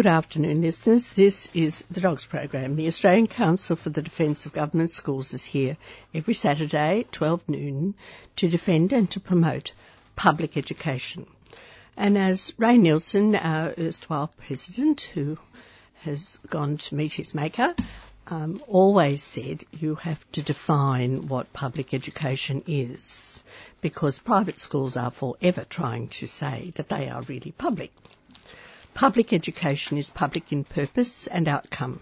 Good afternoon, listeners. This is the Dogs Program. The Australian Council for the Defence of Government Schools is here every Saturday at 12 noon to defend and to promote public education. And as Ray Nielsen, our erstwhile president, who has gone to meet his maker, um, always said you have to define what public education is because private schools are forever trying to say that they are really public. Public education is public in purpose and outcome.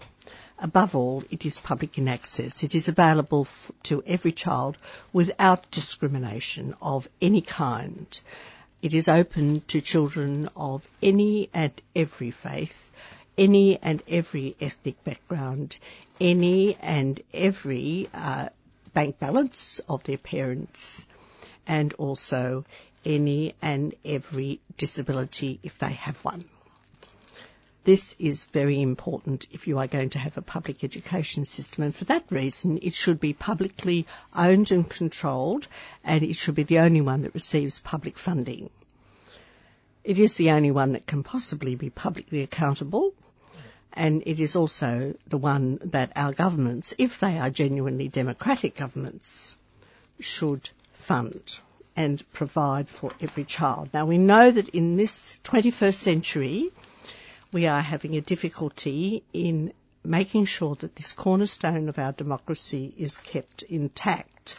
Above all, it is public in access. It is available f- to every child without discrimination of any kind. It is open to children of any and every faith, any and every ethnic background, any and every uh, bank balance of their parents, and also any and every disability if they have one. This is very important if you are going to have a public education system and for that reason it should be publicly owned and controlled and it should be the only one that receives public funding. It is the only one that can possibly be publicly accountable and it is also the one that our governments, if they are genuinely democratic governments, should fund and provide for every child. Now we know that in this 21st century, we are having a difficulty in making sure that this cornerstone of our democracy is kept intact.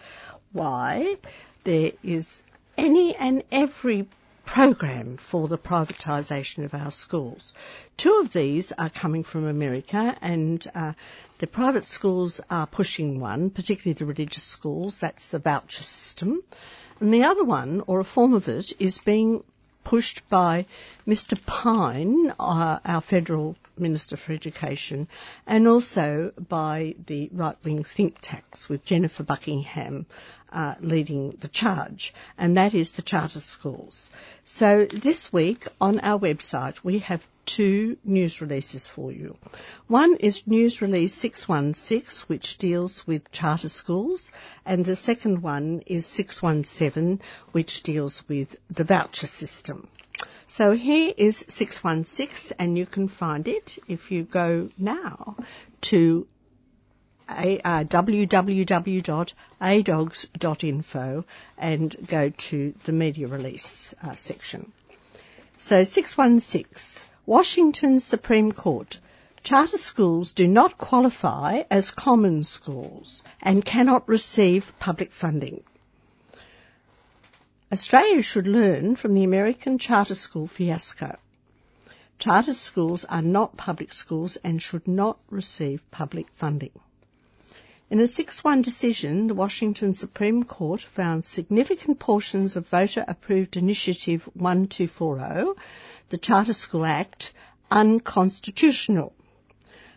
Why? There is any and every program for the privatisation of our schools. Two of these are coming from America and uh, the private schools are pushing one, particularly the religious schools, that's the voucher system. And the other one, or a form of it, is being pushed by Mr. Pyne, our federal Minister for Education, and also by the right-wing think tanks with Jennifer Buckingham uh, leading the charge, and that is the charter schools. So this week on our website we have two news releases for you. One is news release 616, which deals with charter schools, and the second one is 617, which deals with the voucher system. So here is 616 and you can find it if you go now to www.adogs.info and go to the media release uh, section. So 616, Washington Supreme Court. Charter schools do not qualify as common schools and cannot receive public funding. Australia should learn from the American charter school fiasco. Charter schools are not public schools and should not receive public funding. In a 6-1 decision, the Washington Supreme Court found significant portions of voter-approved Initiative 1240, the Charter School Act, unconstitutional.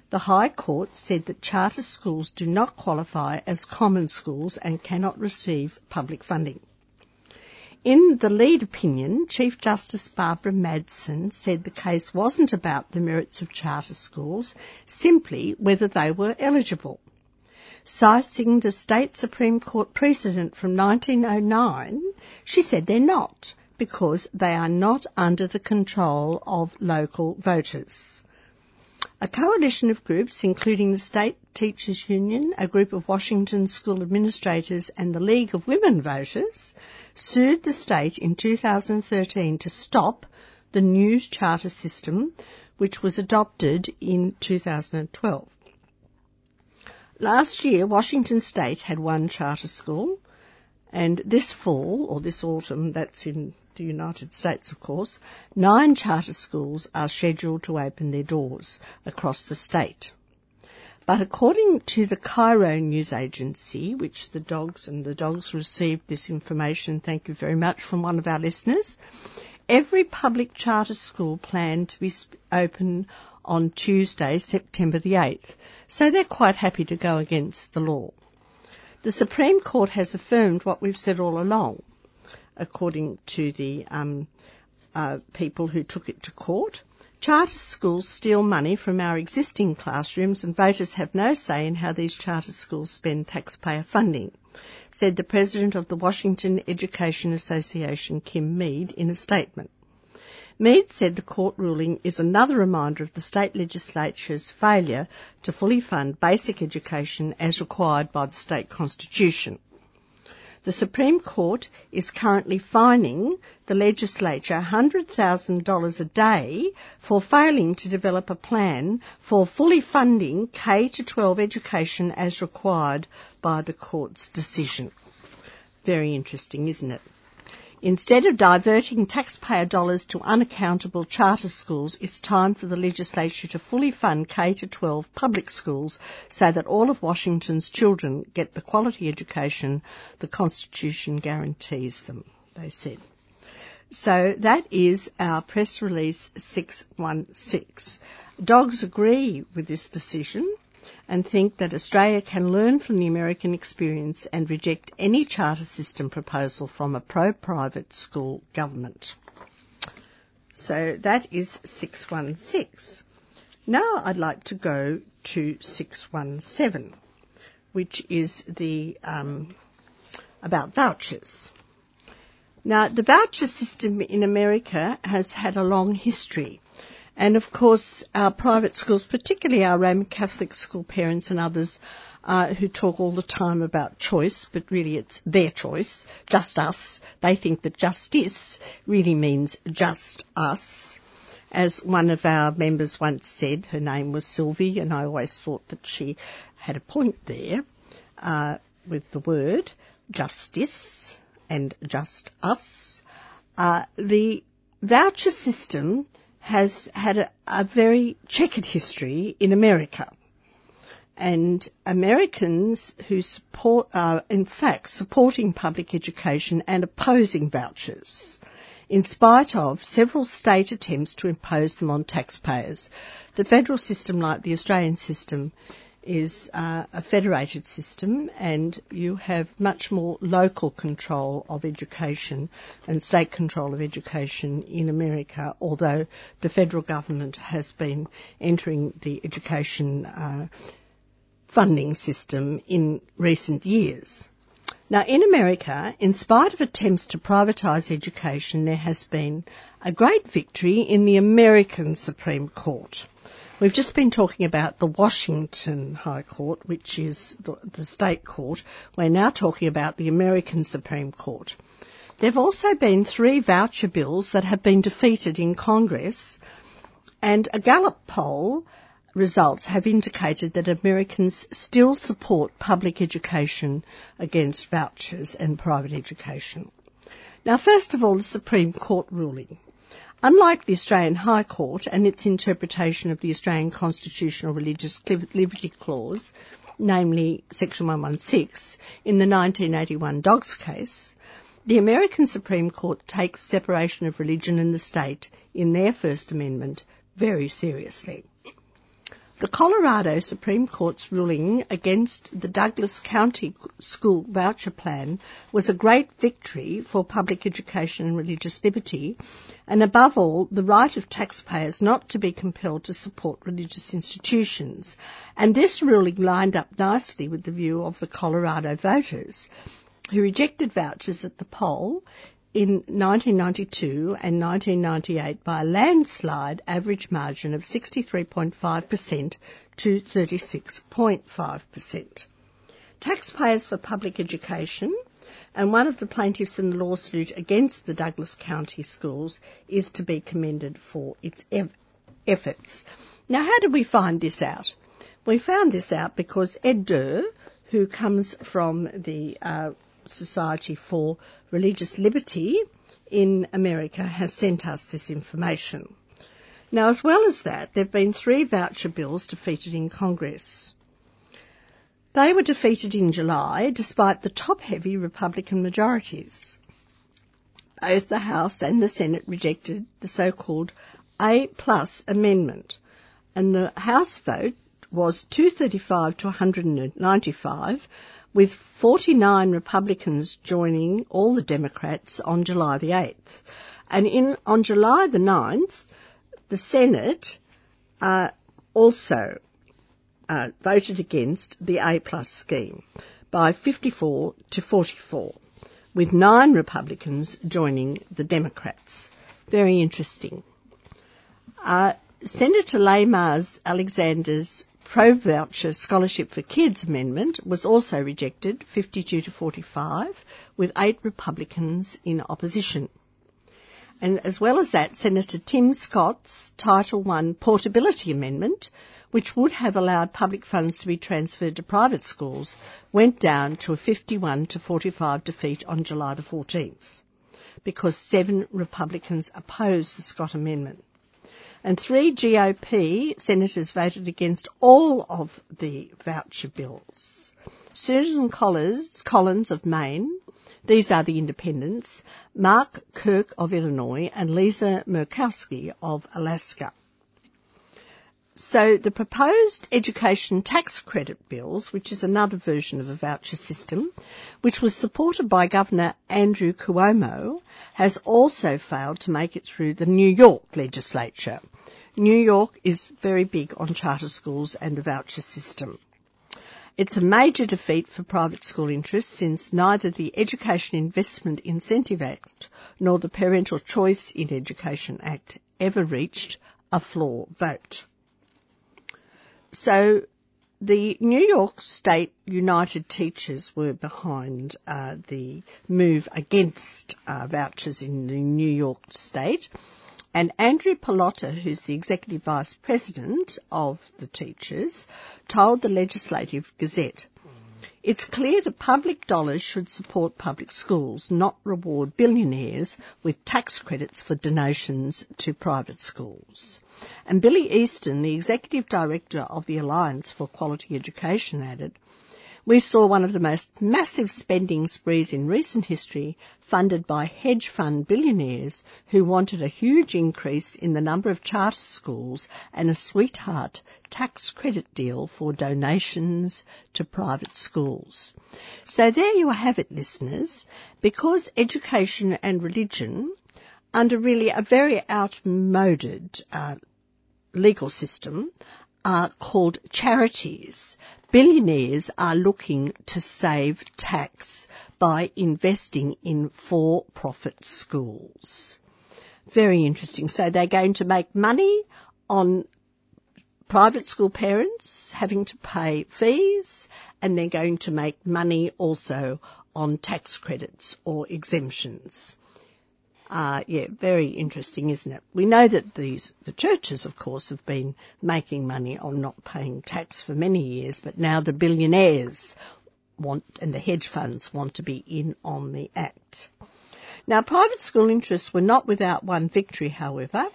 The High Court said that charter schools do not qualify as common schools and cannot receive public funding. In the lead opinion, Chief Justice Barbara Madsen said the case wasn't about the merits of charter schools, simply whether they were eligible. Citing the state Supreme Court precedent from 1909, she said they're not because they are not under the control of local voters. A coalition of groups, including the State Teachers Union, a group of Washington school administrators, and the League of Women Voters, sued the state in 2013 to stop the new charter system, which was adopted in 2012. Last year, Washington State had one charter school, and this fall, or this autumn, that's in the United States, of course, nine charter schools are scheduled to open their doors across the state. But according to the KIRO news agency, which the dogs and the dogs received this information, thank you very much from one of our listeners, every public charter school planned to be open on Tuesday, September the 8th, so they're quite happy to go against the law. The Supreme Court has affirmed what we've said all along, according to the um, uh, people who took it to court. Charter schools steal money from our existing classrooms and voters have no say in how these charter schools spend taxpayer funding, said the president of the Washington Education Association, Kim Mead, in a statement. Mead said the court ruling is another reminder of the state legislature's failure to fully fund basic education as required by the state constitution. The Supreme Court is currently fining the legislature $100,000 a day for failing to develop a plan for fully funding K to 12 education as required by the court's decision. Very interesting, isn't it? Instead of diverting taxpayer dollars to unaccountable charter schools, it's time for the legislature to fully fund K-12 public schools so that all of Washington's children get the quality education the Constitution guarantees them, they said. So that is our press release 616. Dogs agree with this decision and think that Australia can learn from the American experience and reject any charter system proposal from a pro-private school government. So that is 616. Now I'd like to go to 617, which is the um, about vouchers. Now, the voucher system in America has had a long history. And of course, our private schools, particularly our Roman Catholic school parents and others, uh, who talk all the time about choice, but really it's their choice, just us. They think that justice really means just us. As one of our members once said, her name was Sylvie, and I always thought that she had a point there uh, with the word justice and just us. Uh, the voucher system has had a, a very checkered history in America. And Americans who support are in fact supporting public education and opposing vouchers in spite of several state attempts to impose them on taxpayers. The federal system, like the Australian system, is uh, a federated system and you have much more local control of education and state control of education in America, although the federal government has been entering the education uh, funding system in recent years. Now, in America, in spite of attempts to privatise education, there has been a great victory in the American Supreme Court. We've just been talking about the Washington High Court, which is the, state court. We're now talking about the American Supreme Court. There have also been three voucher bills that have been defeated in Congress, and a Gallup poll results have indicated that Americans still support public education against vouchers and private education. Now, first of all, the Supreme Court ruling. Unlike the Australian High Court and its interpretation of the Australian Constitutional Religious Liberty Clause, namely Section 116, in the 1981 Dogs case, the American Supreme Court takes separation of religion and the state in their First Amendment very seriously. The Colorado Supreme Court's ruling against the Douglas County School Voucher Plan was a great victory for public education and religious liberty, and above all, the right of taxpayers not to be compelled to support religious institutions. And this ruling lined up nicely with the view of the Colorado voters who rejected vouchers at the poll in 1992 and 1998 by a landslide average margin of 63.5% to 36.5%. Taxpayers for public education and one of the plaintiffs in the lawsuit against the Douglas County schools is to be commended for its ev- efforts. Now, how did we find this out? We found this out because Edd Doerr, who comes from the uh, Society for Religious Liberty in America, has sent us this information. Now, as well as that, there have been three voucher bills defeated in Congress. They were defeated in July despite the top-heavy Republican majorities. Both the House and the Senate rejected the so-called A plus amendment, and the House vote was 235 to 195, with 49 Republicans joining all the Democrats on July the 8th. And in, on July the 9th, the Senate uh, also uh, voted against the A plus scheme by 54 to 44, with nine Republicans joining the Democrats. Very interesting. Uh, Senator Lamars Alexander's pro voucher scholarship for kids amendment was also rejected 52 to 45 with eight Republicans in opposition. And as well as that, Senator Tim Scott's Title I Portability Amendment, which would have allowed public funds to be transferred to private schools, went down to a 51 to 45 defeat on July the 14th because seven Republicans opposed the Scott Amendment. And three GOP senators voted against all of the voucher bills. Susan Collins, Collins of Maine, these are the independents, Mark Kirk of Illinois and Lisa Murkowski of Alaska. So the proposed education tax credit bills, which is another version of a voucher system, which was supported by Governor Andrew Cuomo, has also failed to make it through the New York legislature. New York is very big on charter schools and the voucher system. It's a major defeat for private school interests since neither the Education Investment Incentive Act nor the Parental Choice in Education Act ever reached a floor vote. So the New York State United Teachers were behind uh, the move against uh, vouchers in the New York State. And Andrew Pallotta, who's the Executive Vice President of the teachers, told the Legislative Gazette, it's clear that public dollars should support public schools, not reward billionaires with tax credits for donations to private schools. And Billy Easton, the Executive Director of the Alliance for Quality Education, added, we saw one of the most massive spending sprees in recent history funded by hedge fund billionaires who wanted a huge increase in the number of charter schools and a sweetheart tax credit deal for donations to private schools. So there you have it, listeners. Because education and religion, under really a very outmoded uh, legal system, are called charities. Billionaires are looking to save tax by investing in for-profit schools. Very interesting. So they're going to make money on private school parents having to pay fees and they're going to make money also on tax credits or exemptions. Uh, yeah, very interesting, isn't it? We know that these, the churches, of course, have been making money on not paying tax for many years, but now the billionaires want, and the hedge funds want to be in on the act. Now, private school interests were not without one victory, however.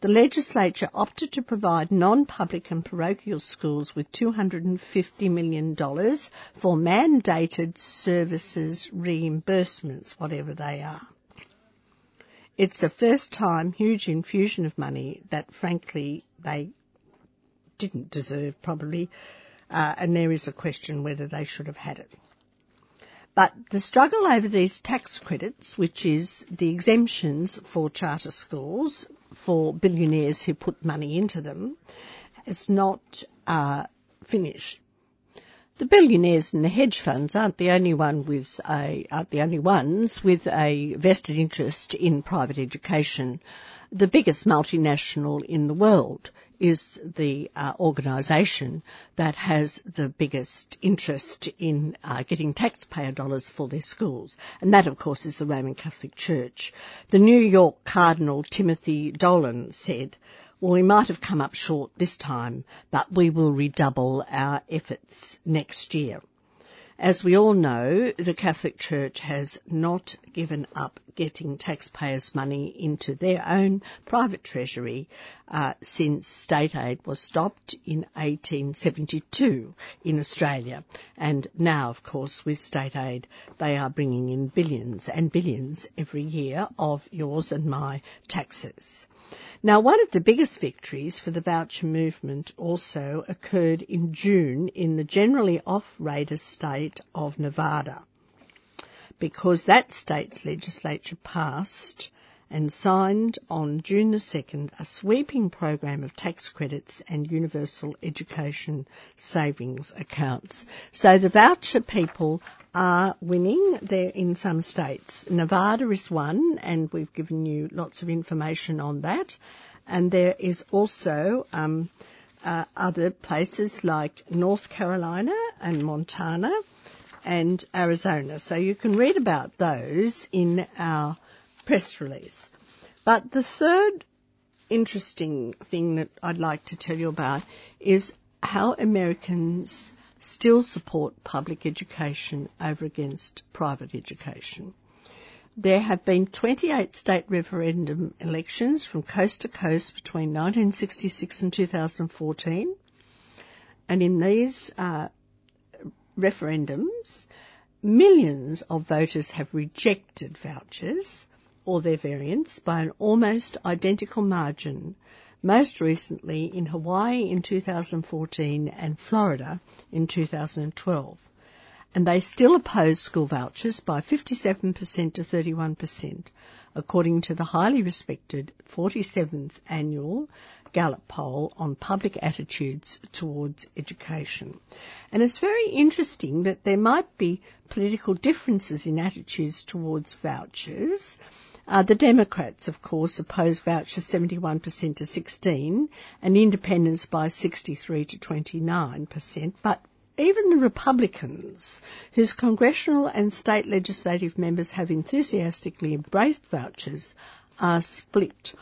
The legislature opted to provide non-public and parochial schools with $250 million for mandated services reimbursements, whatever they are. It's a first time huge infusion of money that frankly they didn't deserve probably, uh, and there is a question whether they should have had it. But the struggle over these tax credits, which is the exemptions for charter schools for billionaires who put money into them, is not uh, finished. The billionaires and the hedge funds aren't the only one with a aren't the only ones with a vested interest in private education. The biggest multinational in the world is the uh, organisation that has the biggest interest in uh, getting taxpayer dollars for their schools. And that, of course, is the Roman Catholic Church. The New York Cardinal Timothy Dolan said, well, we might have come up short this time, but we will redouble our efforts next year. As we all know, the Catholic Church has not given up getting taxpayers' money into their own private treasury uh, since state aid was stopped in 1872 in Australia. And now, of course, with state aid, they are bringing in billions and billions every year of yours and my taxes. Now, one of the biggest victories for the voucher movement also occurred in June in the generally off-radar state of Nevada, because that state's legislature passed and signed on June the 2nd a sweeping program of tax credits and universal education savings accounts. So the voucher people are winning there in some states. Nevada is one and we've given you lots of information on that. And there is also um, uh, other places like North Carolina and Montana and Arizona. So you can read about those in our press release. But the third interesting thing that I'd like to tell you about is how Americans still support public education over against private education. There have been 28 state referendum elections from coast to coast between 1966 and 2014. And in these uh, referendums, millions of voters have rejected vouchers or their variants by an almost identical margin, most recently in Hawaii in 2014 and Florida in 2012. And they still oppose school vouchers by 57% to 31%, according to the highly respected 47th annual Gallup poll on public attitudes towards education. And it's very interesting that there might be political differences in attitudes towards vouchers, uh, the Democrats, of course, oppose vouchers 71% to 16 and independents by 63 to 29%, but even the Republicans, whose congressional and state legislative members have enthusiastically embraced vouchers, are split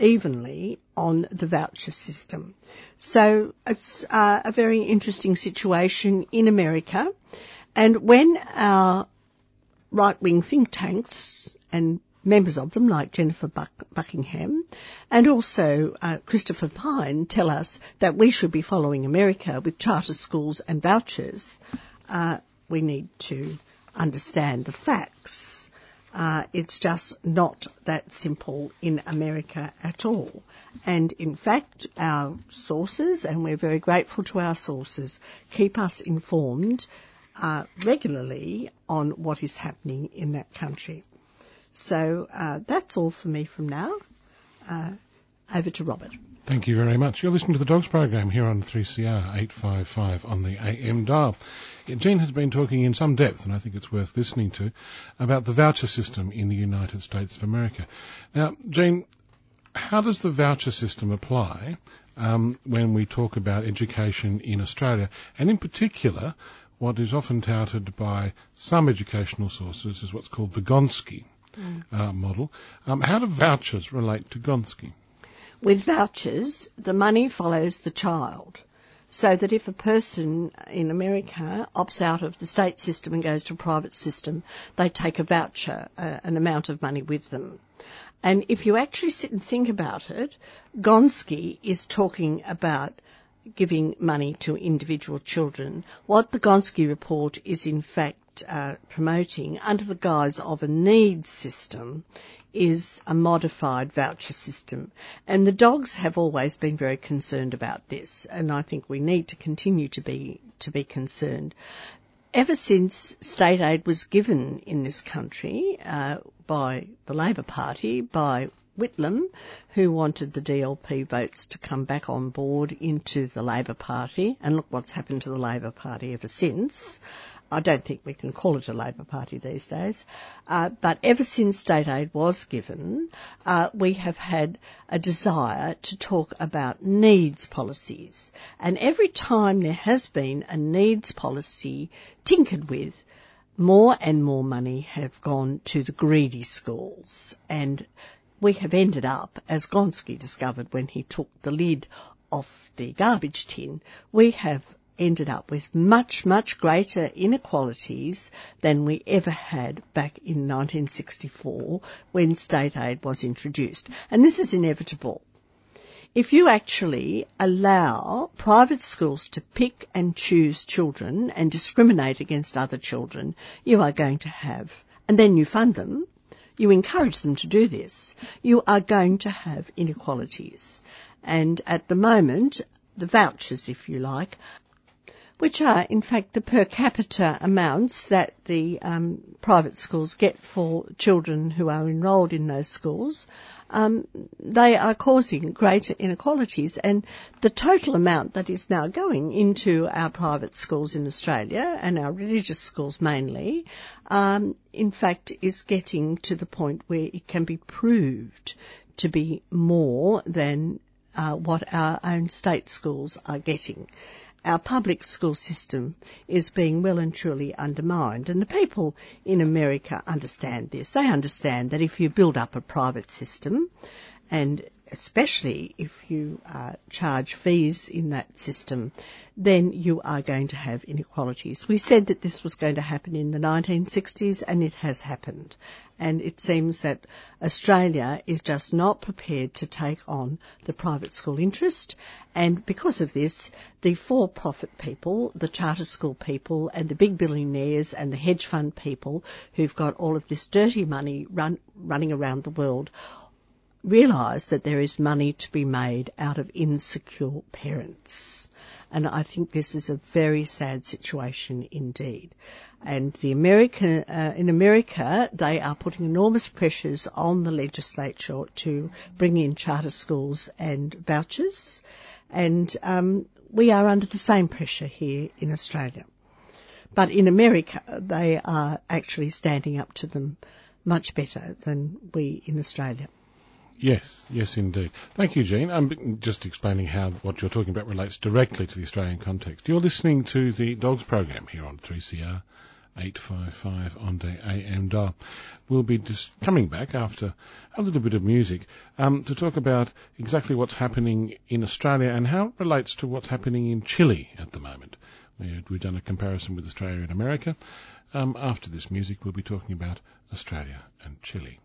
evenly on the voucher system. So it's uh, a very interesting situation in America. And when our right-wing think tanks and members of them, like Jennifer Buck- Buckingham, and also uh, Christopher Pyne, tell us that we should be following America with charter schools and vouchers. Uh, we need to understand the facts. Uh, it's just not that simple in America at all. And in fact, our sources, and we're very grateful to our sources, keep us informed uh, regularly on what is happening in that country. So uh, that's all for me from now. Uh, over to Robert. Thank you very much. You're listening to the Dogs program here on 3CR 855 on the AM dial. Jean has been talking in some depth, and I think it's worth listening to, about the voucher system in the United States of America. Now, Jean, how does the voucher system apply um, when we talk about education in Australia, and in particular, what is often touted by some educational sources is what's called the Gonski. Uh, model. Um, how do vouchers relate to Gonski? With vouchers, the money follows the child. So that if a person in America opts out of the state system and goes to a private system, they take a voucher, uh, an amount of money with them. And if you actually sit and think about it, Gonski is talking about giving money to individual children. What the Gonski report is in fact uh, promoting under the guise of a needs system is a modified voucher system. And the dogs have always been very concerned about this, and I think we need to continue to be, to be concerned. Ever since state aid was given in this country uh, by the Labor Party, by Whitlam, who wanted the DLP votes to come back on board into the Labor Party, and look what's happened to the Labor Party ever since. I don't think we can call it a Labor Party these days, uh, but ever since state aid was given, uh, we have had a desire to talk about needs policies. And every time there has been a needs policy tinkered with, more and more money have gone to the greedy schools. And we have ended up, as Gonski discovered when he took the lid off the garbage tin, we have ended up with much, much greater inequalities than we ever had back in 1964 when state aid was introduced. And this is inevitable. If you actually allow private schools to pick and choose children and discriminate against other children, you are going to have, and then you fund them, you encourage them to do this, you are going to have inequalities. And at the moment, the vouchers, if you like, which are in fact the per capita amounts that the um, private schools get for children who are enrolled in those schools, um, they are causing greater inequalities. And the total amount that is now going into our private schools in Australia and our religious schools mainly, um, in fact, is getting to the point where it can be proved to be more than uh, what our own state schools are getting our public school system is being well and truly undermined. And the people in America understand this. They understand that if you build up a private system, and especially if you uh, charge fees in that system, then you are going to have inequalities. We said that this was going to happen in the 1960s and it has happened. And it seems that Australia is just not prepared to take on the private school interest. And because of this, the for-profit people, the charter school people and the big billionaires and the hedge fund people who've got all of this dirty money run, running around the world realise that there is money to be made out of insecure parents. And I think this is a very sad situation indeed. And the America, uh, in America, they are putting enormous pressures on the legislature to bring in charter schools and vouchers. And um, we are under the same pressure here in Australia. But in America, they are actually standing up to them much better than we in Australia. Yes, yes, indeed. Thank you, Jean. I'm just explaining how what you're talking about relates directly to the Australian context. You're listening to the Dogs program here on 3CR 855 on the AM dial. We'll be just coming back after a little bit of music um, to talk about exactly what's happening in Australia and how it relates to what's happening in Chile at the moment. We've done a comparison with Australia and America. Um, after this music, we'll be talking about Australia and Chile.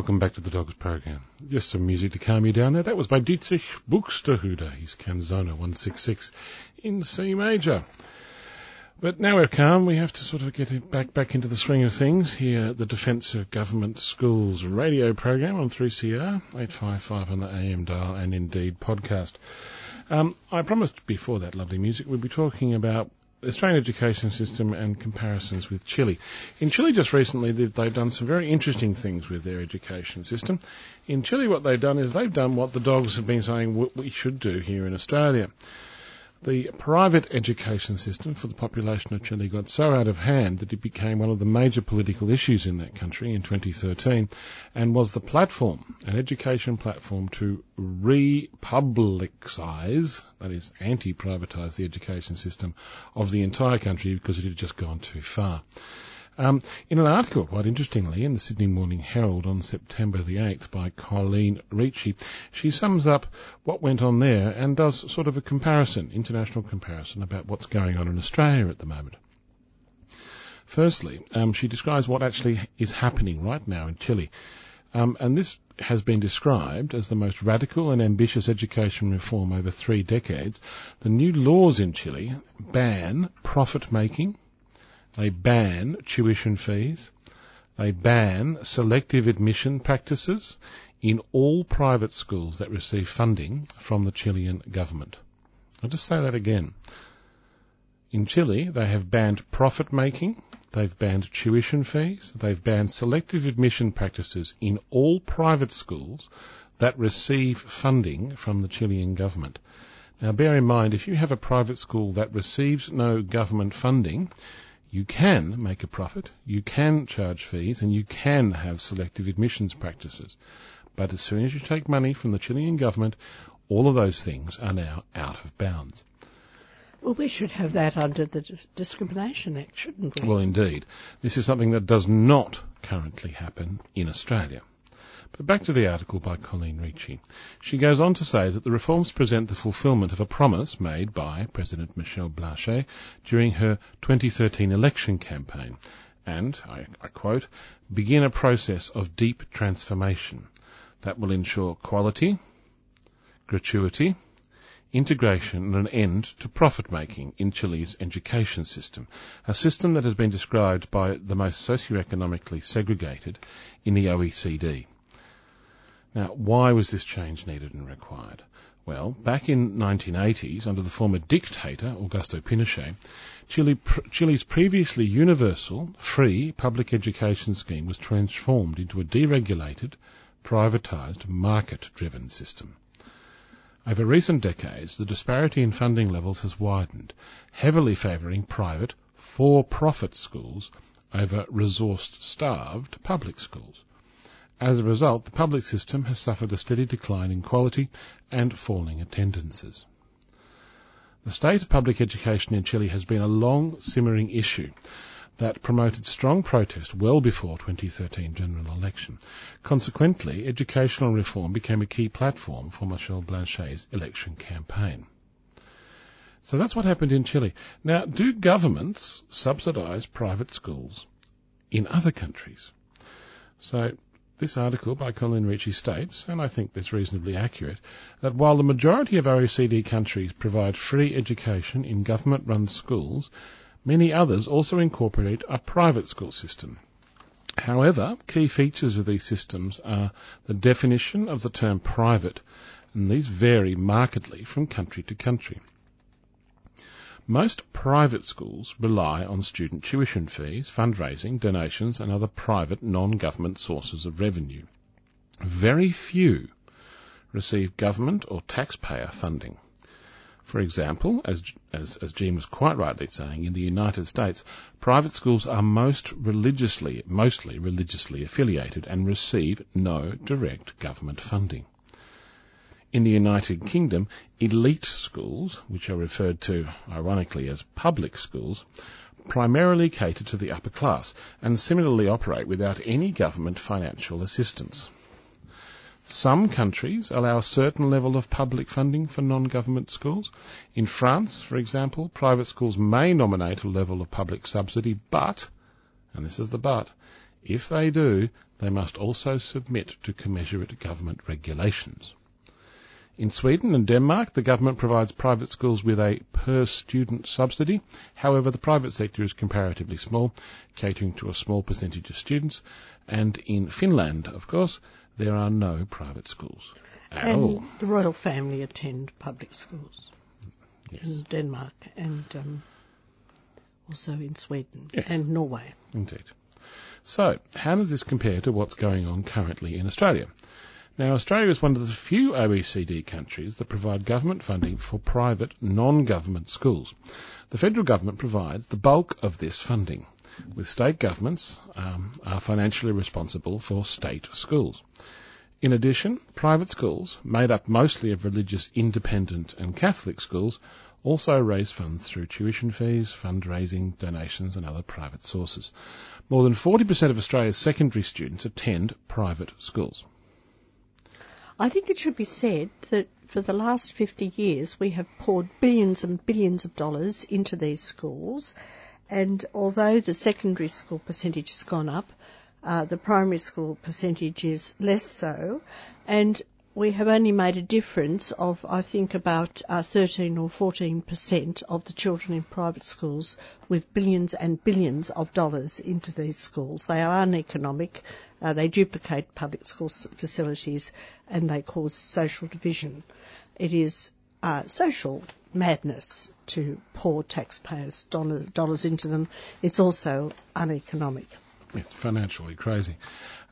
Welcome back to the Dogs program. Just some music to calm you down there. That was by Dietrich Buxtehude. He's Canzona 166 in C major. But now we're calm, we have to sort of get back back into the swing of things here at the Defence of Government Schools radio program on 3CR, 855 on the AM dial, and indeed podcast. Um, I promised before that lovely music we'd be talking about Australian education system and comparisons with Chile. In Chile just recently they've, they've, done some very interesting things with their education system. In Chile what they've done is they've done what the dogs have been saying we should do here in Australia. The private education system for the population of Chile got so out of hand that it became one of the major political issues in that country in 2013 and was the platform, an education platform to republicize, that is, anti-privatize the education system of the entire country because it had just gone too far. Um, in an article, quite interestingly, in the Sydney Morning Herald on September the 8th by Colleen Ricci, she sums up what went on there and does sort of a comparison, international comparison, about what's going on in Australia at the moment. Firstly, um, she describes what actually is happening right now in Chile. Um, and this has been described as the most radical and ambitious education reform over three decades. The new laws in Chile ban profit making, they ban tuition fees. They ban selective admission practices in all private schools that receive funding from the Chilean government. I'll just say that again. In Chile, they have banned profit making, they've banned tuition fees, they've banned selective admission practices in all private schools that receive funding from the Chilean government. Now bear in mind, if you have a private school that receives no government funding, you can make a profit, you can charge fees, and you can have selective admissions practices. But as soon as you take money from the Chilean government, all of those things are now out of bounds. Well, we should have that under the Discrimination Act, shouldn't we? Well, indeed. This is something that does not currently happen in Australia. But back to the article by Colleen Ricci. She goes on to say that the reforms present the fulfilment of a promise made by President Michelle Bachelet during her 2013 election campaign and, I, I quote, begin a process of deep transformation that will ensure quality, gratuity, integration and an end to profit making in Chile's education system, a system that has been described by the most socioeconomically segregated in the OECD. Now, why was this change needed and required? Well, back in 1980s, under the former dictator Augusto Pinochet, Chile, Chile's previously universal, free public education scheme was transformed into a deregulated, privatised, market-driven system. Over recent decades, the disparity in funding levels has widened, heavily favouring private, for-profit schools over resource-starved public schools. As a result, the public system has suffered a steady decline in quality and falling attendances. The state of public education in Chile has been a long simmering issue that promoted strong protest well before 2013 general election. Consequently, educational reform became a key platform for Michelle Bachelet's election campaign. So that's what happened in Chile. Now, do governments subsidize private schools in other countries? So this article by Colleen Ricci states, and I think that's reasonably accurate, that while the majority of OECD countries provide free education in government run schools, many others also incorporate a private school system. However, key features of these systems are the definition of the term private, and these vary markedly from country to country. Most private schools rely on student tuition fees, fundraising, donations, and other private non-government sources of revenue. Very few receive government or taxpayer funding. For example, as, as, as Jean was quite rightly saying, in the United States, private schools are most religiously, mostly religiously affiliated and receive no direct government funding. In the United Kingdom, elite schools, which are referred to ironically as public schools, primarily cater to the upper class and similarly operate without any government financial assistance. Some countries allow a certain level of public funding for non-government schools. In France, for example, private schools may nominate a level of public subsidy, but, and this is the but, If they do, they must also submit to commensurate government regulations. In Sweden and Denmark, the government provides private schools with a per student subsidy. However, the private sector is comparatively small, catering to a small percentage of students. And in Finland, of course, there are no private schools at and all. the royal family attend public schools Yes, in Denmark and um, also in Sweden Yes. and Norway. indeed. So, how does this compare to what's going on currently in Australia? Now, Australia is one of the few OECD countries that provide government funding for private non-government schools. The federal government provides the bulk of this funding, with state governments um, are financially responsible for state schools. In addition, private schools, made up mostly of religious independent and Catholic schools, also raise funds through tuition fees, fundraising, donations and other private sources. More than 40% of Australia's secondary students attend private schools. I think it should be said that for the last 50 years we have poured billions and billions of dollars into these schools and although the secondary school percentage has gone up, uh, the primary school percentage is less so and we have only made a difference of, I think, about uh, 13 or 14 percent of the children in private schools with billions and billions of dollars into these schools. They are uneconomic, uh, they duplicate public school facilities, and they cause social division. It is uh, social madness to pour taxpayers' dollar, dollars into them. It's also uneconomic. It's financially crazy.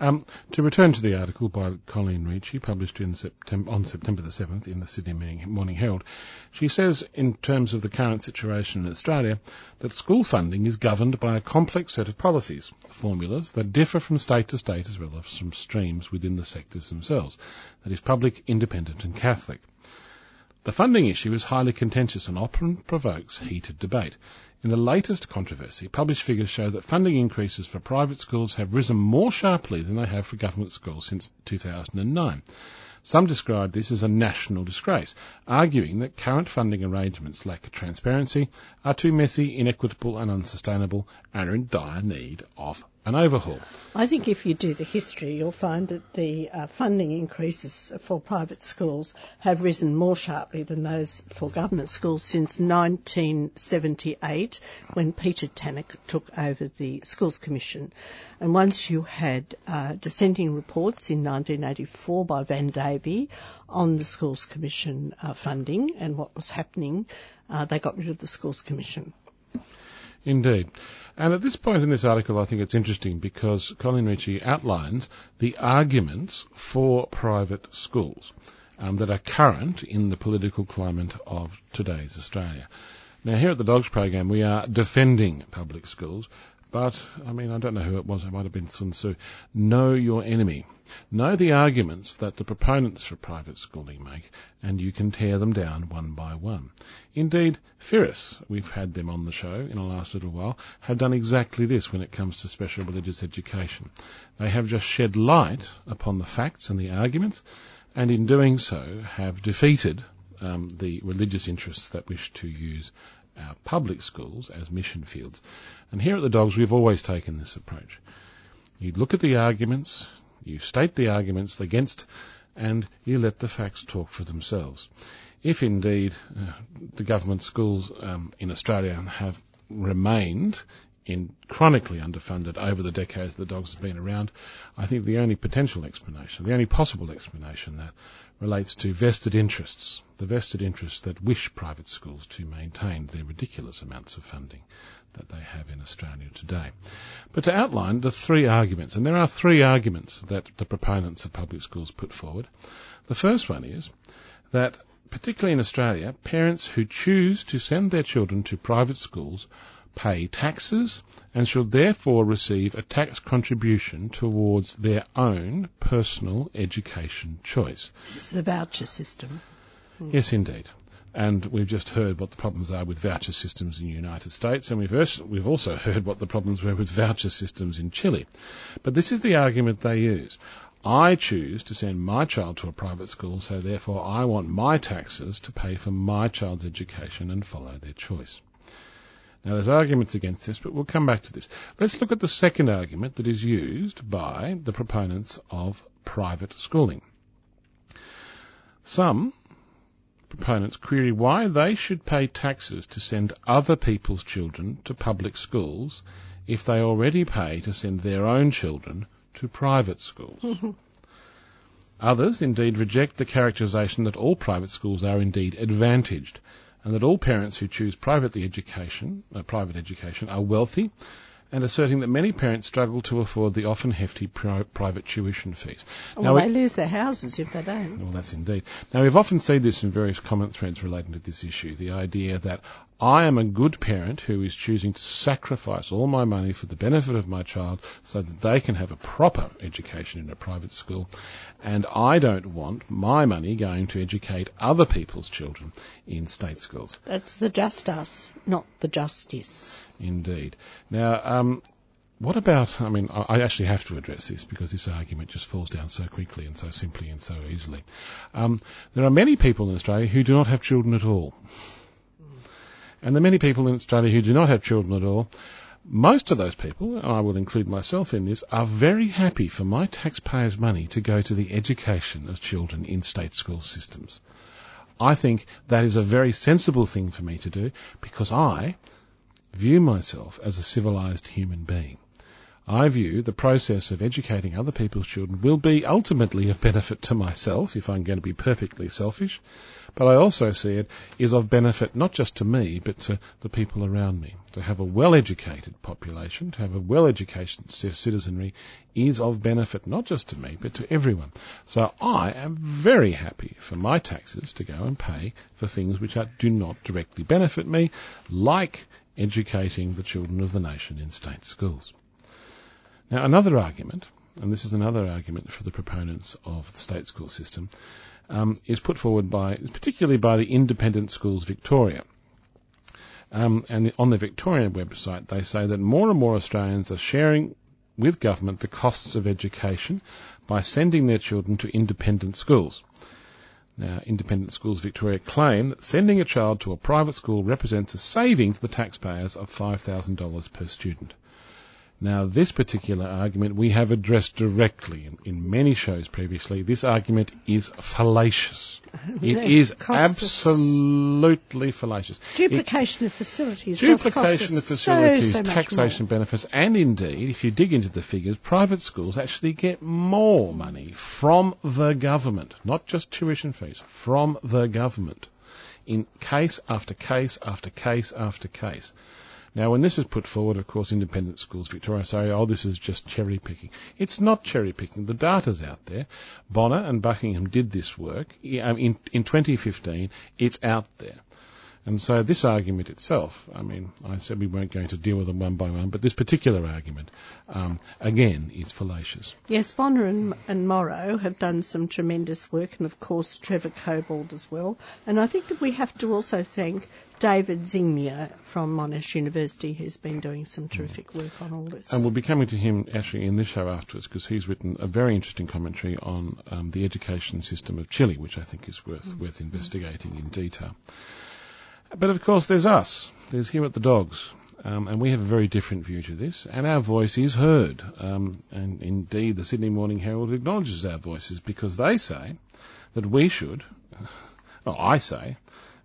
Um, to return to the article by Colleen Ricci, published in September, on September the 7th in the Sydney Morning Herald, she says, in terms of the current situation in Australia, that school funding is governed by a complex set of policies, formulas that differ from state to state as well as from streams within the sectors themselves, that is, public, independent, and Catholic. The funding issue is highly contentious and often provokes heated debate. In the latest controversy, published figures show that funding increases for private schools have risen more sharply than they have for government schools since 2009. Some describe this as a national disgrace, arguing that current funding arrangements lack transparency, are too messy, inequitable and unsustainable, and are in dire need of an overhaul. I think if you do the history, you'll find that the uh, funding increases for private schools have risen more sharply than those for government schools since 1978, when Peter Tannock took over the Schools Commission. And once you had uh, dissenting reports in 1984 by Van Davy on the Schools Commission uh, funding and what was happening, uh, they got rid of the Schools Commission. Indeed. And at this point in this article, I think it's interesting because Colleen Ricci outlines the arguments for private schools um, that are current in the political climate of today's Australia. Now, here at the Dogs Program, we are defending public schools, but, I mean, I don't know who it was, it might have been Sun Tzu. Know your enemy. Know the arguments that the proponents for private schooling make, and you can tear them down one by one. Indeed, Firis, we've had them on the show in the last little while, have done exactly this when it comes to special religious education. They have just shed light upon the facts and the arguments, and in doing so have defeated um, the religious interests that wish to use our public schools as mission fields. And here at the Dogs, we've always taken this approach. You look at the arguments, you state the arguments against, and you let the facts talk for themselves. If indeed uh, the government schools um, in Australia have remained in chronically underfunded over the decades the dogs have been around, I think the only potential explanation, the only possible explanation that relates to vested interests, the vested interests that wish private schools to maintain their ridiculous amounts of funding that they have in Australia today. But to outline the three arguments, and there are three arguments that the proponents of public schools put forward. The first one is that, particularly in Australia, parents who choose to send their children to private schools pay taxes and should therefore receive a tax contribution towards their own personal education choice. It's the voucher system. Hmm. Yes, indeed. And we've just heard what the problems are with voucher systems in the United States, and we've, we've also heard what the problems were with voucher systems in Chile. But this is the argument they use. I choose to send my child to a private school, so therefore I want my taxes to pay for my child's education and follow their choice. Now, there's arguments against this, but we'll come back to this. Let's look at the second argument that is used by the proponents of private schooling. Some proponents query why they should pay taxes to send other people's children to public schools if they already pay to send their own children to private schools. Others indeed reject the characterisation that all private schools are indeed advantaged and that all parents who choose privately education, uh, private education are wealthy and asserting that many parents struggle to afford the often hefty pri- private tuition fees. Well, now, they lose their houses if they don't. Well, that's indeed. Now, we've often seen this in various comment threads relating to this issue, the idea that I am a good parent who is choosing to sacrifice all my money for the benefit of my child so that they can have a proper education in a private school, and I don't want my money going to educate other people's children in state schools. That's the just us, not the justice. Indeed. Now, um, what about, I mean, I actually have to address this because this argument just falls down so quickly and so simply and so easily. Um, there are many people in Australia who do not have children at all. And the many people in Australia who do not have children at all, most of those people, I will include myself in this, are very happy for my taxpayers' money to go to the education of children in state school systems. I think that is a very sensible thing for me to do because I view myself as a civilized human being. I view the process of educating other people's children will be ultimately of benefit to myself if I'm going to be perfectly selfish, but I also see it is of benefit not just to me, but to the people around me. To have a well-educated population, to have a well-educated citizenry is of benefit not just to me, but to everyone. So I am very happy for my taxes to go and pay for things which do not directly benefit me, like educating the children of the nation in state schools. Now, another argument, and this is another argument for the proponents of the state school system, um, is put forward by, particularly by the Independent Schools Victoria. Um, and on the Victorian website, they say that more and more Australians are sharing with government the costs of education by sending their children to independent schools. Now, Independent Schools Victoria claim that sending a child to a private school represents a saving to the taxpayers of $5,000 per student. Now, this particular argument we have addressed directly in, in many shows previously. This argument is fallacious. It is absolutely fallacious. Duplication it, of facilities. Duplication of facilities, so, so taxation benefits, and indeed, if you dig into the figures, private schools actually get more money from the government, not just tuition fees, from the government, in case after case after case after case. Now, when this was put forward, of course, Independent Schools Victoria say, oh, this is just cherry picking. It's not cherry picking. The data's out there. Bonner and Buckingham did this work. Um, in, in 2015, it's out there. And so this argument itself, I mean, I said we weren't going to deal with them one by one, but this particular argument, um, again, is fallacious. Yes, Bonner and, and, Morrow have done some tremendous work, and of course Trevor Cobbold as well. And I think that we have to also thank David Zyngier from Monash University, who's been doing some terrific work on all this. And we'll be coming to him actually in this show afterwards, because he's written a very interesting commentary on um, the education system of Chile, which I think is worth mm-hmm. worth investigating in detail. But of course, there's us. There's here at the Dogs. Um, and we have a very different view to this, and our voice is heard. Um, and indeed, the Sydney Morning Herald acknowledges our voices because they say that we should, well, I say,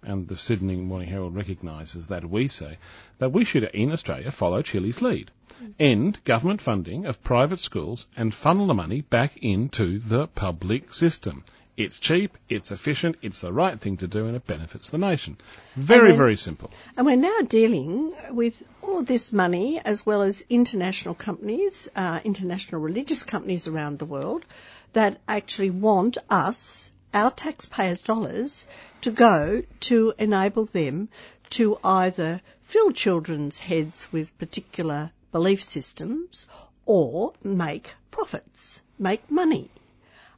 and the Sydney Morning Herald recognises that we say that we should, in Australia, follow Chile's lead. End government funding of private schools and funnel the money back into the public system. It's cheap, it's efficient, it's the right thing to do, and it benefits the nation. Very, very simple. And we're now dealing with all this money, as well as international companies, uh, international religious companies around the world, that actually want us, our taxpayers' dollars, to go to enable them to either fill children's heads with particular belief systems or make profits, make money.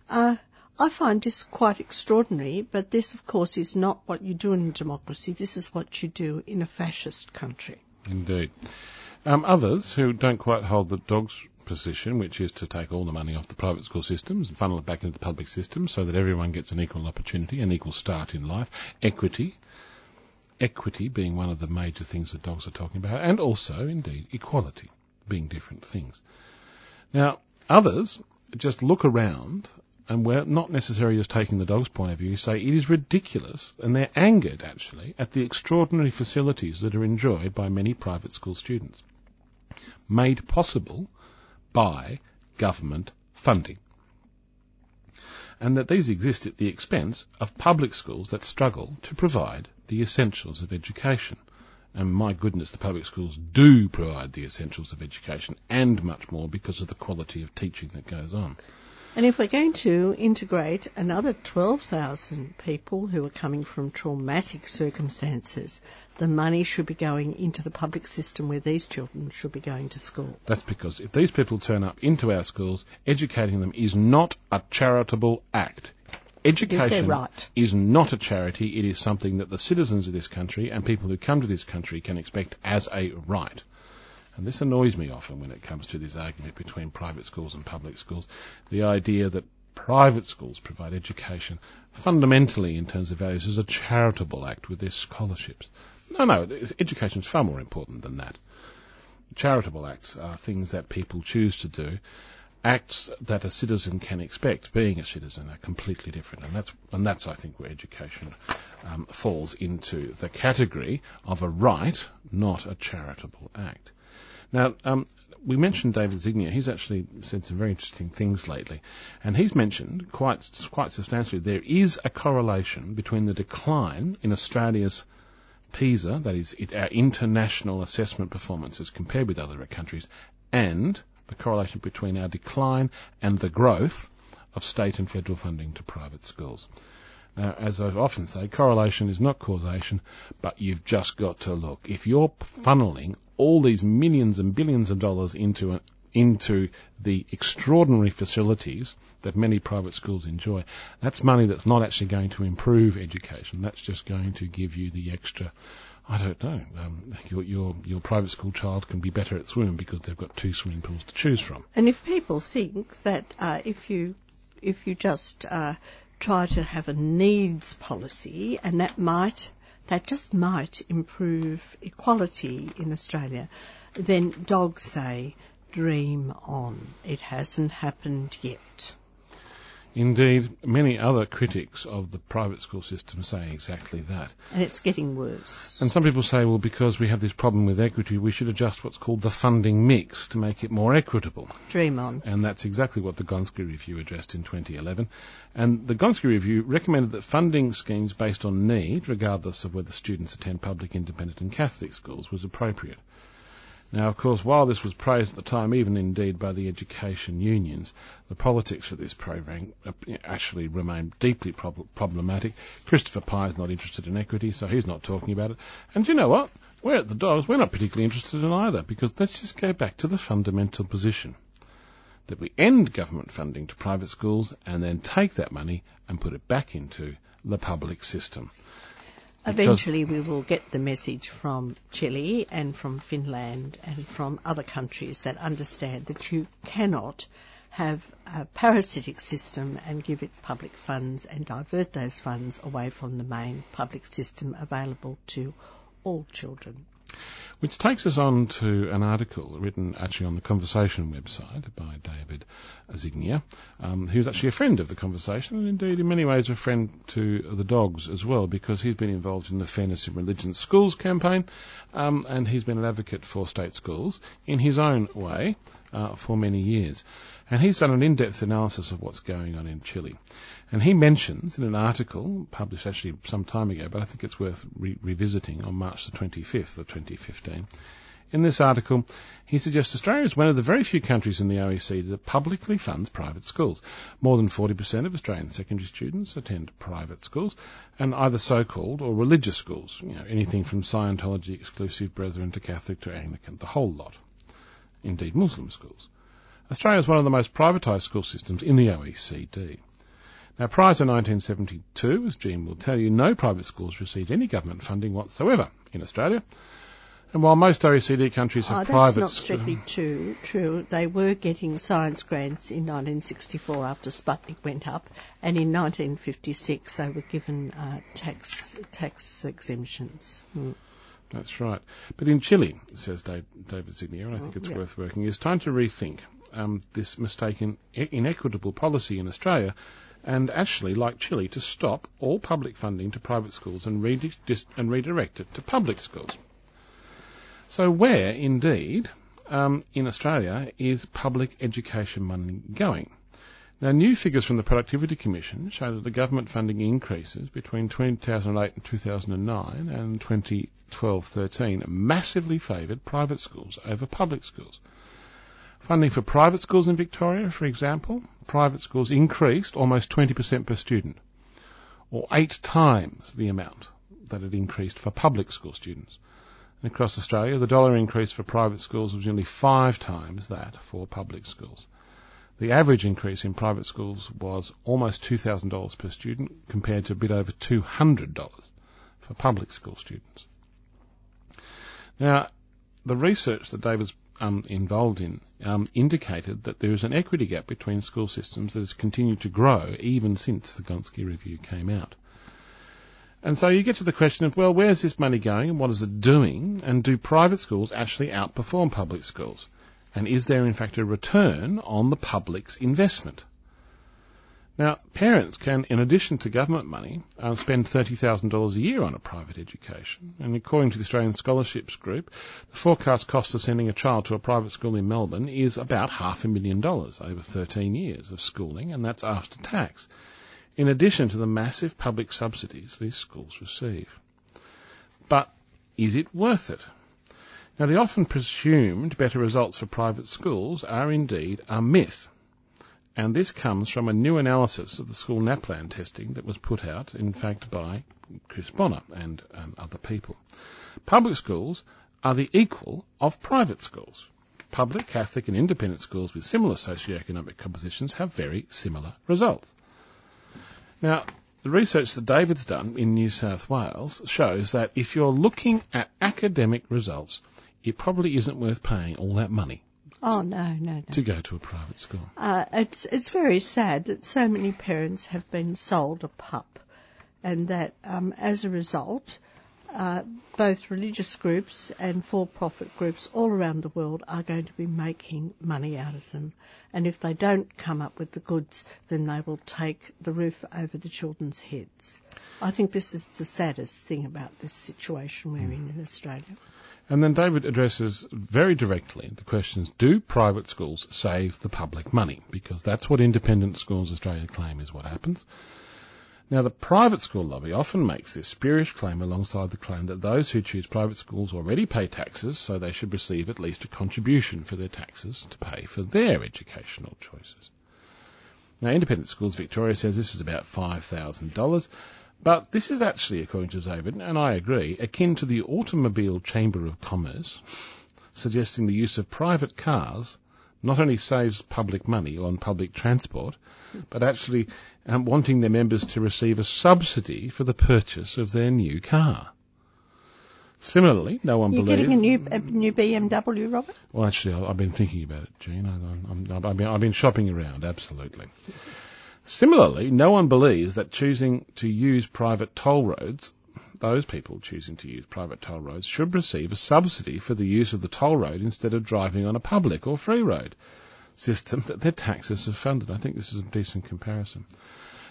Uh, I find this quite extraordinary, but this, of course, is not what you do in a democracy. This is what you do in a fascist country. Indeed. Um, others who don't quite hold the dog's position, which is to take all the money off the private school systems and funnel it back into the public system so that everyone gets an equal opportunity, an equal start in life, equity, equity being one of the major things that dogs are talking about, and also, indeed, equality being different things. Now, others just look around and we're not necessarily just taking the dog's point of view, say it is ridiculous, and they're angered actually at the extraordinary facilities that are enjoyed by many private school students, made possible by government funding. And that these exist at the expense of public schools that struggle to provide the essentials of education. And my goodness, the public schools do provide the essentials of education and much more because of the quality of teaching that goes on. And if we're going to integrate another 12,000 people who are coming from traumatic circumstances, the money should be going into the public system where these children should be going to school. That's because if these people turn up into our schools, educating them is not a charitable act. Education right. is not a charity. It is something that the citizens of this country and people who come to this country can expect as a right. And this annoys me often when it comes to this argument between private schools and public schools. The idea that private schools provide education fundamentally in terms of values as a charitable act with their scholarships. No, no, education is far more important than that. Charitable acts are things that people choose to do. Acts that a citizen can expect, being a citizen, are completely different, and that's and that's I think where education um, falls into the category of a right, not a charitable act. Now, um, we mentioned David Zyngier. He's actually said some very interesting things lately, and he's mentioned quite quite substantially there is a correlation between the decline in Australia's PISA, that is, it, our international assessment performance as compared with other countries, and the correlation between our decline and the growth of state and federal funding to private schools. Now, as I often say, correlation is not causation, but you've just got to look. If you're funneling all these millions and billions of dollars into a, into the extraordinary facilities that many private schools enjoy, that's money that's not actually going to improve education. That's just going to give you the extra. I don't know. Um, your, your your private school child can be better at swimming because they've got two swimming pools to choose from. And if people think that uh, if you if you just uh, try to have a needs policy, and that might, that just might improve equality in Australia, then dogs say, dream on. It hasn't happened yet. Indeed, many other critics of the private school system say exactly that. And it's getting worse. And some people say, well, because we have this problem with equity, we should adjust what's called the funding mix to make it more equitable. Dream on. And that's exactly what the Gonski Review addressed in 2011. And the Gonski Review recommended that funding schemes based on need, regardless of whether students attend public, independent and Catholic schools, was appropriate. Now, of course, while this was praised at the time, even indeed by the education unions, the politics of this program uh, actually remained deeply prob- problematic. Christopher Pyne is not interested in equity, so he's not talking about it. And you know what? We're at the Dogs, we're not particularly interested in either, because let's just go back to the fundamental position that we end government funding to private schools and then take that money and put it back into the public system. Eventually, we will get the message from Chile and from Finland and from other countries that understand that you cannot have a parasitic system and give it public funds and divert those funds away from the main public system available to all children. Which takes us on to an article written actually on the Conversation website by David Zyngier, um, who's actually a friend of the Conversation and indeed in many ways a friend to the dogs as well because he's been involved in the Fairness in Religion Schools campaign um, and he's been an advocate for state schools in his own way uh, for many years. And he's done an in-depth analysis of what's going on in Chile. And he mentions in an article published actually some time ago, but I think it's worth re- revisiting on March the 25th of 2015. In this article, he suggests Australia is one of the very few countries in the OECD that publicly funds private schools. More than 40% of Australian secondary students attend private schools, and either so-called or religious schools, you know, anything from Scientology, exclusive Brethren to Catholic to Anglican, the whole lot. Indeed, Muslim schools. Australia is one of the most privatised school systems in the OECD. Now, prior to 1972, as Jean will tell you, no private schools received any government funding whatsoever in Australia. And while most OECD countries have oh, that's not strictly true. True, they were getting science grants in 1964 after Sputnik went up, and in 1956 they were given uh, tax tax exemptions. Mm. That's right. But in Chile, says Dave, David Zyngier, and I think it's yeah. worth working, it's time to rethink um, this mistaken, inequitable policy in Australia and actually, like Chile, to stop all public funding to private schools and, and redirect it to public schools. So where, indeed, um, in Australia is public education money going? Now, new figures from the Productivity Commission show that the government funding increases between 2008 and 2009 and 2012-13 massively favoured private schools over public schools. Funding for private schools in Victoria, for example, private schools increased almost 20% per student, or eight times the amount that it increased for public school students. And across Australia, the dollar increase for private schools was nearly five times that for public schools. The average increase in private schools was almost $2,000 per student compared to a bit over $200 for public school students. Now, the research that David's um, involved in um, indicated that there is an equity gap between school systems that has continued to grow even since the Gonski Review came out. And so you get to the question of, well, where's this money going and what is it doing? And do private schools actually outperform public schools? And is there in fact a return on the public's investment? Now, parents can, in addition to government money, uh, spend $30,000 a year on a private education. And according to the Australian Scholarships Group, the forecast cost of sending a child to a private school in Melbourne is about half a million dollars over 13 years of schooling, and that's after tax, in addition to the massive public subsidies these schools receive. But is it worth it? Now, the often presumed better results for private schools are indeed a myth and this comes from a new analysis of the school NAPLAN testing that was put out, in fact, by Chris Bonner and, other people. Public schools are the equal of private schools. Public, Catholic and independent schools with similar socioeconomic compositions have very similar results. Now, the research that David's done in New South Wales shows that if you're looking at academic results, it probably isn't worth paying all that money Oh no, no, no. To go to a private school. Uh, it's it's very sad that so many parents have been sold a pup, and that um, as a result, uh, both religious groups and for-profit groups all around the world are going to be making money out of them. And if they don't come up with the goods, then they will take the roof over the children's heads. I think this is the saddest thing about this situation we're mm. in in Australia. And then David addresses very directly the questions, do private schools save the public money? Because that's what Independent Schools Australia claim is what happens. Now, the private school lobby often makes this spurious claim alongside the claim that those who choose private schools already pay taxes, so they should receive at least a contribution for their taxes to pay for their educational choices. Now, Independent Schools Victoria says this is about $5,000, but this is actually, according to David, and I agree, akin to the Automobile Chamber of Commerce, suggesting the use of private cars not only saves public money on public transport, but actually um, wanting their members to receive a subsidy for the purchase of their new car. Similarly, no one You're believes. getting a new, a new BMW, Robert? Well, actually, I've been thinking about it, Jean. I, have been, been shopping around, absolutely. Similarly, no one believes that choosing to use private toll roads, those people choosing to use private toll roads, should receive a subsidy for the use of the toll road instead of driving on a public or free road system that their taxes have funded. I think this is a decent comparison.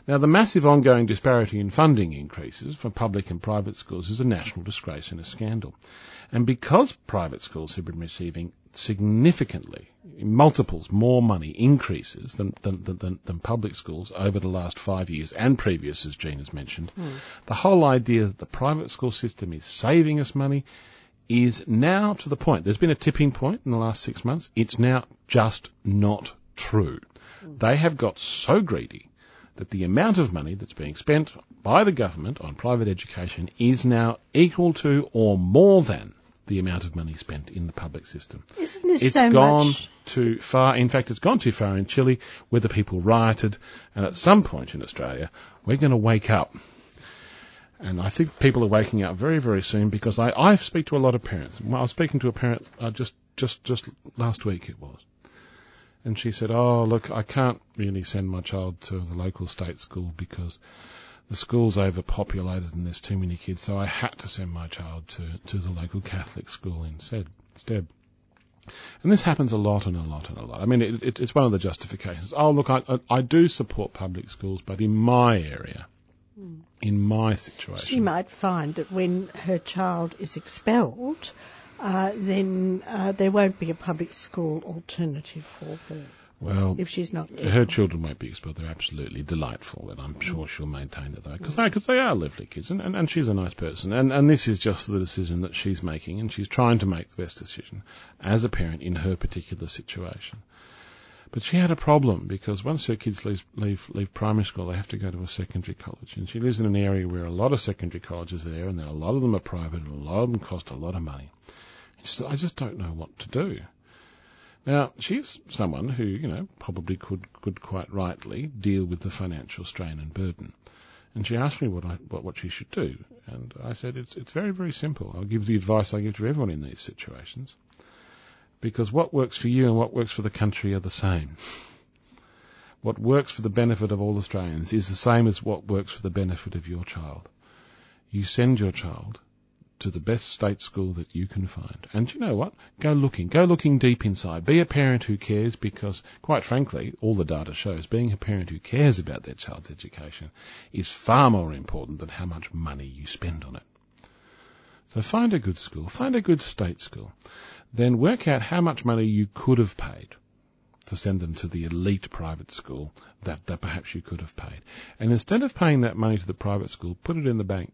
Now, the massive ongoing disparity in funding increases for public and private schools is a national disgrace and a scandal. And because private schools have been receiving significantly, multiples more money increases than, than, than, than, public schools over the last five years and previous, as Jean has mentioned, mm. the whole idea that the private school system is saving us money is now to the point. There's been a tipping point in the last six months. It's now just not true. Mm. They have got so greedy that the amount of money that's being spent by the government on private education is now equal to or more than the amount of money spent in the public system. Isn't this it's so gone much? too far. In fact, it's gone too far in Chile, where the people rioted, and at some point in Australia, we're going to wake up. And I think people are waking up very, very soon because I, I speak to a lot of parents. Well, I was speaking to a parent uh, just, just, just last week it was. And she said, oh, look, I can't really send my child to the local state school because the school's overpopulated and there's too many kids, so I had to send my child to, to the local Catholic school instead. instead. And this happens a lot and a lot and a lot. I mean, it, it, it's one of the justifications. Oh, look, I, I, do support public schools, but in my area, mm. in my situation. She might find that when her child is expelled, uh, then uh, there won't be a public school alternative for her. Well, if she's not, her children won't be expelled. They're absolutely delightful, and I'm sure mm. she'll maintain it though, because mm. they, cause they are lovely kids, and, and, and she's a nice person, and and this is just the decision that she's making, and she's trying to make the best decision as a parent in her particular situation. But she had a problem because once her kids leave, leave, leave primary school, they have to go to a secondary college. And she lives in an area where a lot of secondary colleges are there, and a lot of them are private, and a lot of them cost a lot of money. And she said, I just don't know what to do. Now, she's someone who, you know, probably could, could quite rightly deal with the financial strain and burden. And she asked me what I, what, what she should do. And I said, it's, it's very, very simple. I'll give the advice I give to everyone in these situations. Because what works for you and what works for the country are the same. What works for the benefit of all Australians is the same as what works for the benefit of your child. You send your child to the best state school that you can find. And you know what? Go looking. Go looking deep inside. Be a parent who cares because, quite frankly, all the data shows being a parent who cares about their child's education is far more important than how much money you spend on it. So find a good school. Find a good state school. Then work out how much money you could have paid to send them to the elite private school that, that perhaps you could have paid. And instead of paying that money to the private school, put it in the bank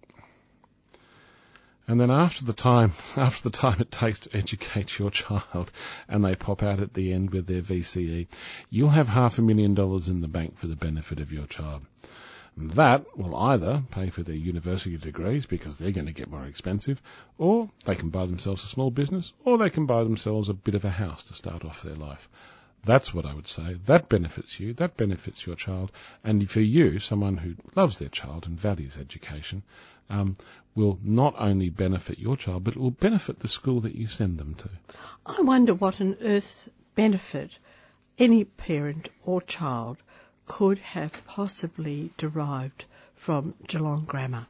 and then after the time, after the time it takes to educate your child, and they pop out at the end with their VCE, you'll have half a million dollars in the bank for the benefit of your child. And that will either pay for their university degrees because they're going to get more expensive, or they can buy themselves a small business, or they can buy themselves a bit of a house to start off their life. That's what I would say. That benefits you. That benefits your child. And for you, someone who loves their child and values education, um, will not only benefit your child, but it will benefit the school that you send them to. I wonder what on earth benefit any parent or child could have possibly derived from Geelong Grammar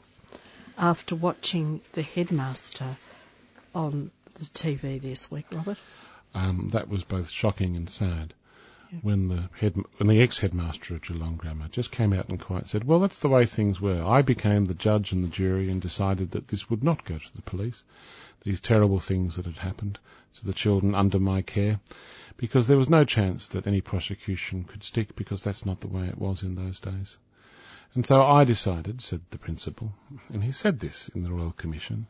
after watching the headmaster on the TV this week, Robert um, that was both shocking and sad. When the head, when the ex-headmaster of Geelong Grammar just came out and quite said, "Well, that's the way things were. I became the judge and the jury and decided that this would not go to the police. These terrible things that had happened to the children under my care, because there was no chance that any prosecution could stick, because that's not the way it was in those days." And so I decided, said the principal, and he said this in the Royal Commission,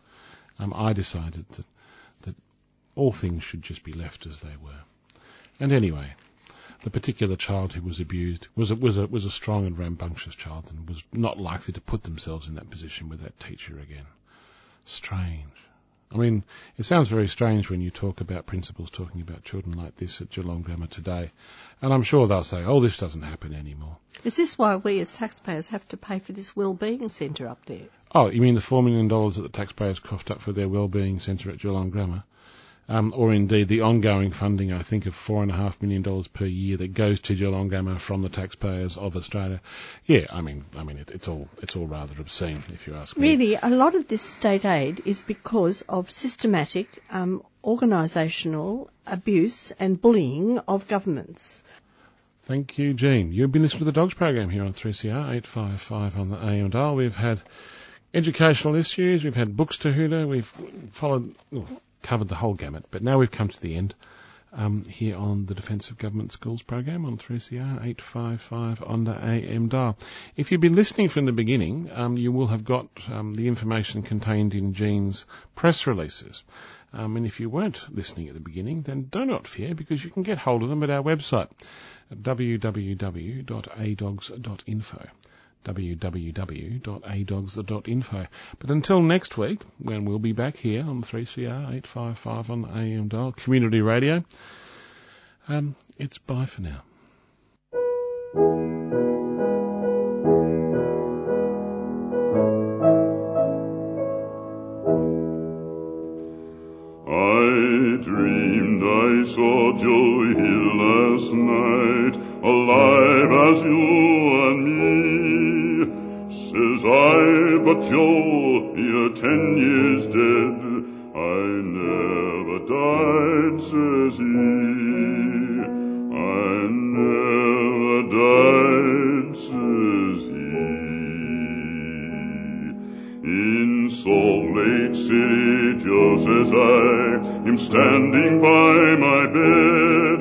um, I decided that all things should just be left as they were. And anyway, the particular child who was abused was a, was a, was a strong and rambunctious child and was not likely to put themselves in that position with that teacher again. Strange. I mean, it sounds very strange when you talk about principals talking about children like this at Geelong Grammar today. And I'm sure they'll say, oh, this doesn't happen anymore. Is this why we as taxpayers have to pay for this wellbeing centre up there? Oh, you mean the $4 million that the taxpayers coughed up for their wellbeing centre at Geelong Grammar? Um, or indeed the ongoing funding, I think, of four and a half million dollars per year that goes to Geelong Grammar from the taxpayers of Australia. Yeah, I mean, I mean, it, it's all it's all rather obscene, if you ask me. Really, a lot of this state aid is because of systematic um, organisational abuse and bullying of governments. Thank you, Jean. You've been listening to the Dogs program here on 3CR 855 on the AM dial. We've had educational issues, we've had books to hooter, we've followed covered the whole gamut. But now we've come to the end um, here on the Defence of Government Schools program on 3CR 855 on the AM dial. If you've been listening from the beginning, um, you will have got um, the information contained in Jean's press releases. Um, and if you weren't listening at the beginning, then do not fear because you can get hold of them at our website www.adogs.info www.adogs.info. But until next week, when we'll be back here on 3CR 855 on AM Dial Community Radio, um, it's bye for now. I dreamed I saw Joe Hill last night, alive as you. Says I, but Joe, you're ten years dead. I never died, says he. I never died, says he. In Salt Lake City, Joe says I am standing by my bed.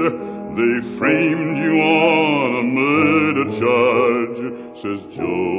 They framed you on a murder charge, says Joe,